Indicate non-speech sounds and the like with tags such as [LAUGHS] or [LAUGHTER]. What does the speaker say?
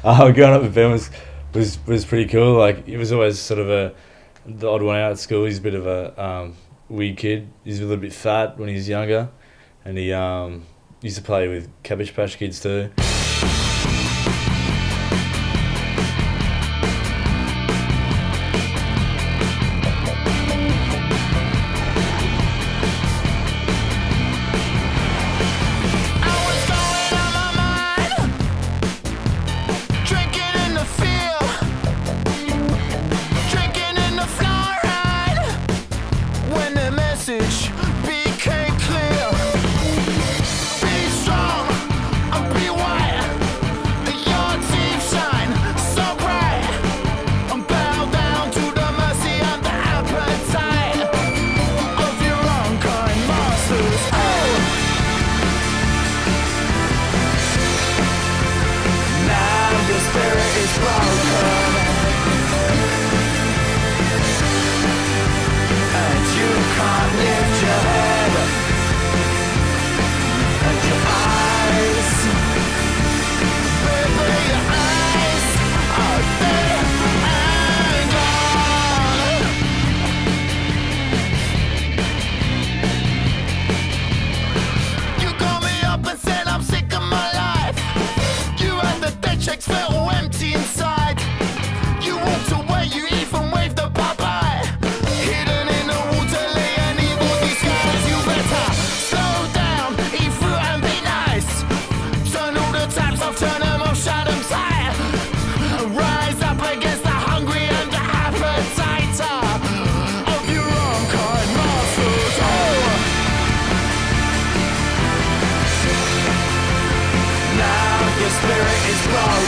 [LAUGHS] uh, growing up with Ben was was was pretty cool. Like he was always sort of a the odd one out at school. He's a bit of a um, weird kid. He's a little bit fat when he's younger, and he um, used to play with Cabbage Patch Kids too. paychecks felt empty inside. You walked away, you even waved a bye bye. Hidden in the water lay an evil disguise. You better slow down, eat fruit and be nice. Turn all the taps off, turn them off, shut them tight. Rise up against the hungry and the appetite. Of your own kind, masters. Oh. Now your spirit is gone.